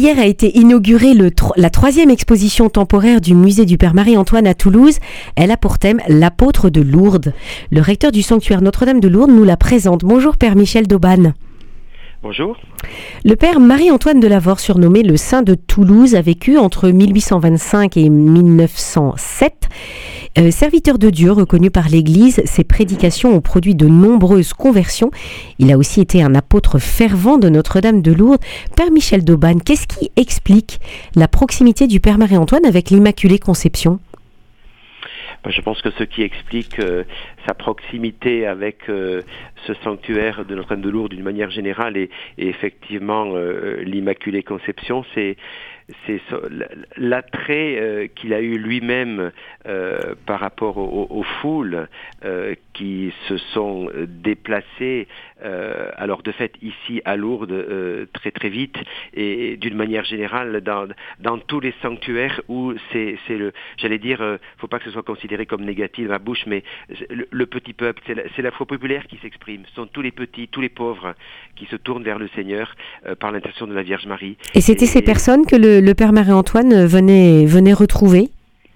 hier a été inaugurée le, la troisième exposition temporaire du musée du Père Marie-Antoine à Toulouse. Elle a pour thème l'apôtre de Lourdes. Le recteur du sanctuaire Notre-Dame de Lourdes nous la présente. Bonjour Père Michel Dauban. Bonjour. Le père Marie-Antoine de Lavore, surnommé le Saint de Toulouse, a vécu entre 1825 et 1907. Euh, serviteur de Dieu reconnu par l'Église, ses prédications ont produit de nombreuses conversions. Il a aussi été un apôtre fervent de Notre-Dame de Lourdes. Père Michel Dauban, qu'est-ce qui explique la proximité du Père Marie-Antoine avec l'Immaculée Conception? Ben, je pense que ce qui explique euh, sa proximité avec euh, ce sanctuaire de Notre-Dame de Lourdes d'une manière générale et, effectivement l'Immaculée Conception, c'est c'est l'attrait qu'il a eu lui-même par rapport aux, foules qui se sont déplacées alors de fait ici à Lourdes très très vite et d'une manière générale dans, dans tous les sanctuaires où c'est le j'allais dire faut pas que ce soit considéré comme négatif ma bouche mais le, petit peuple, c'est la, foi populaire qui s'exprime. Ce sont tous les petits, tous les pauvres qui se tournent vers le Seigneur euh, par l'intention de la Vierge Marie. Et c'était ces personnes que le, Père Marie-Antoine venait, venait retrouver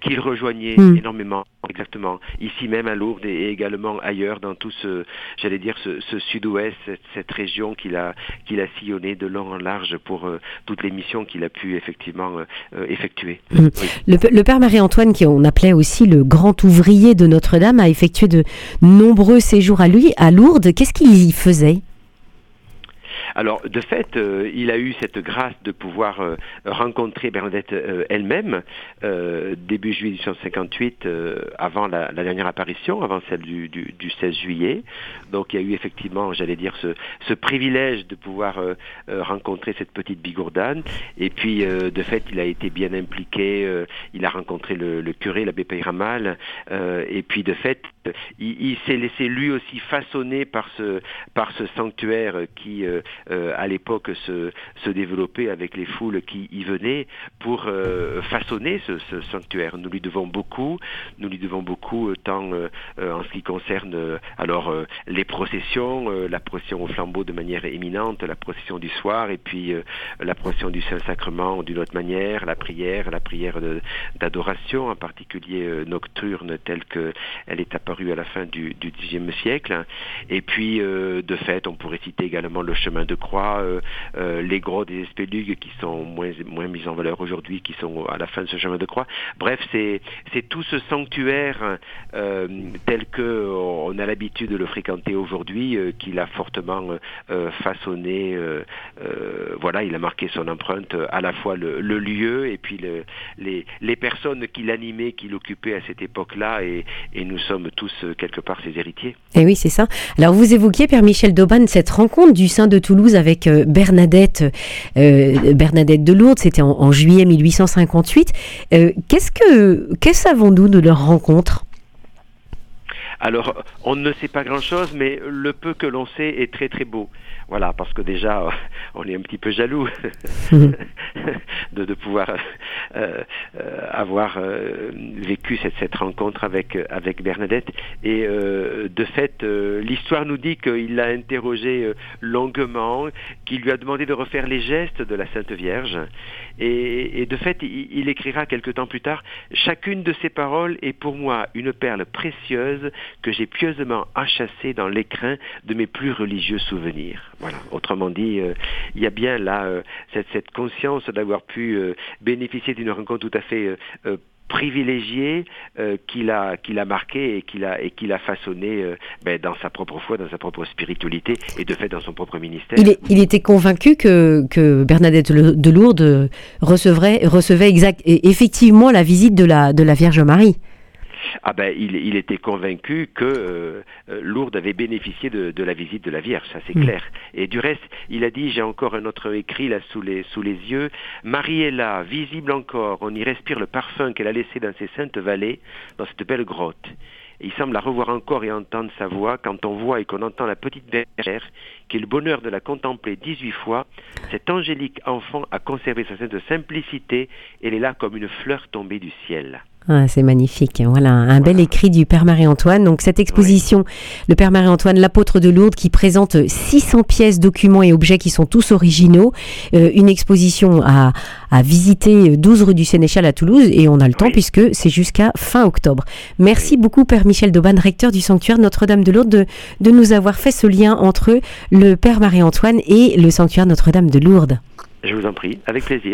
qu'il rejoignait hmm. énormément, exactement, ici même à Lourdes et également ailleurs dans tout ce, j'allais dire, ce, sud-ouest, cette, région qu'il a, qu'il a sillonné de long en large pour euh, toutes les missions qu'il a pu effectivement euh, effectuer. Hmm. Le, Père Marie-Antoine, qui on appelait aussi le grand ouvrier de Notre-Dame, a effectué de nombreux séjours à lui, à Lourdes. Qu'est-ce qu'il y faisait? Alors, de fait, euh, il a eu cette grâce de pouvoir euh, rencontrer Bernadette euh, elle-même début juillet 1858, avant la, dernière apparition, avant celle du, 16 juillet. Donc, il y a eu effectivement, j'allais dire, ce, privilège de pouvoir rencontrer cette petite bigourdane. Et puis, de fait, il a été bien impliqué. il a rencontré le, curé, l'abbé Peyramal. et puis, de fait, il, s'est laissé lui aussi façonner par ce, ce sanctuaire qui, à l'époque se, se développer avec les foules qui y venaient pour euh, façonner ce, sanctuaire. Nous lui devons beaucoup, nous lui devons beaucoup euh, tant en ce qui concerne alors les processions, la procession au flambeau de manière éminente, la procession du soir et puis la procession du Saint-Sacrement d'une autre manière, la prière, la prière d'adoration, en particulier nocturne telle qu'elle est apparue à la fin du, Xe siècle. Et puis, de fait, on pourrait citer également le chemin de croix, euh, euh, les gros des espélugues qui sont moins, moins mis en valeur aujourd'hui, qui sont à la fin de ce chemin de croix. Bref, c'est tout ce sanctuaire euh, tel que on a l'habitude de le fréquenter aujourd'hui, qu'il a fortement façonné. voilà, il a marqué son empreinte à la fois le, lieu et puis le, les, personnes qui l'animaient, qui l'occupaient à cette époque-là, et, nous sommes tous quelque part ses héritiers. Et eh oui, c'est ça. Alors vous évoquiez, Père Michel Dauban, cette rencontre du Saint de Toulouse avec euh, Bernadette, euh, Bernadette de Lourdes, c'était en, juillet 1858. Euh, qu'est-ce que qu'est-ce savons-nous de leur rencontre? Alors, on ne sait pas grand-chose, mais le peu que l'on sait est très très beau. Voilà, parce que déjà, on est un petit peu jaloux de, de, pouvoir euh, euh, avoir euh, vécu cette, cette, rencontre avec, avec Bernadette. Et de fait, l'histoire nous dit qu'il l'a interrogé longuement, qu'il lui a demandé de refaire les gestes de la Sainte Vierge. Et, et de fait, il, il, écrira quelque temps plus tard, Chacune de ces paroles est pour moi une perle précieuse que j'ai pieusement enchâssée dans l'écrin de mes plus religieux souvenirs. Voilà. Autrement dit, euh, il y a bien là euh, cette, conscience d'avoir pu euh, bénéficier d'une rencontre tout à fait privilégiée qu'il a qu'il a marqué et qu'il a et façonné ben, dans sa propre foi, dans sa propre spiritualité et de fait dans son propre ministère. Il, était convaincu que, que Bernadette de Lourdes recevrait recevait exact effectivement la visite de la de la Vierge Marie ah ben, il, était convaincu que euh, euh, Lourdes avait bénéficié de, la visite de la Vierge, ça c'est mm. clair. Et du reste, il a dit, j'ai encore un autre écrit là sous les, sous les yeux, Marie est là, visible encore, on y respire le parfum qu'elle a laissé dans ces saintes vallées, dans cette belle grotte. il semble la revoir encore et entendre sa voix quand on voit et qu'on entend la petite bergère, qui est le bonheur de la contempler 18 fois. Cet angélique enfant a conservé sa sainte simplicité, elle est là comme une fleur tombée du ciel. Ah, c'est magnifique. Voilà, un bel écrit du Père Marie-Antoine. Donc, cette exposition, le Père Marie-Antoine, l'apôtre de Lourdes, qui présente 600 pièces, documents et objets qui sont tous originaux. Euh, une exposition à, à, visiter 12 rue du Sénéchal à Toulouse. Et on a le temps puisque c'est jusqu'à fin octobre. Merci beaucoup, Père Michel Dauban, recteur du sanctuaire Notre-Dame de Lourdes, de, de nous avoir fait ce lien entre le Père Marie-Antoine et le sanctuaire De Lourdes. Je vous en prie, avec plaisir.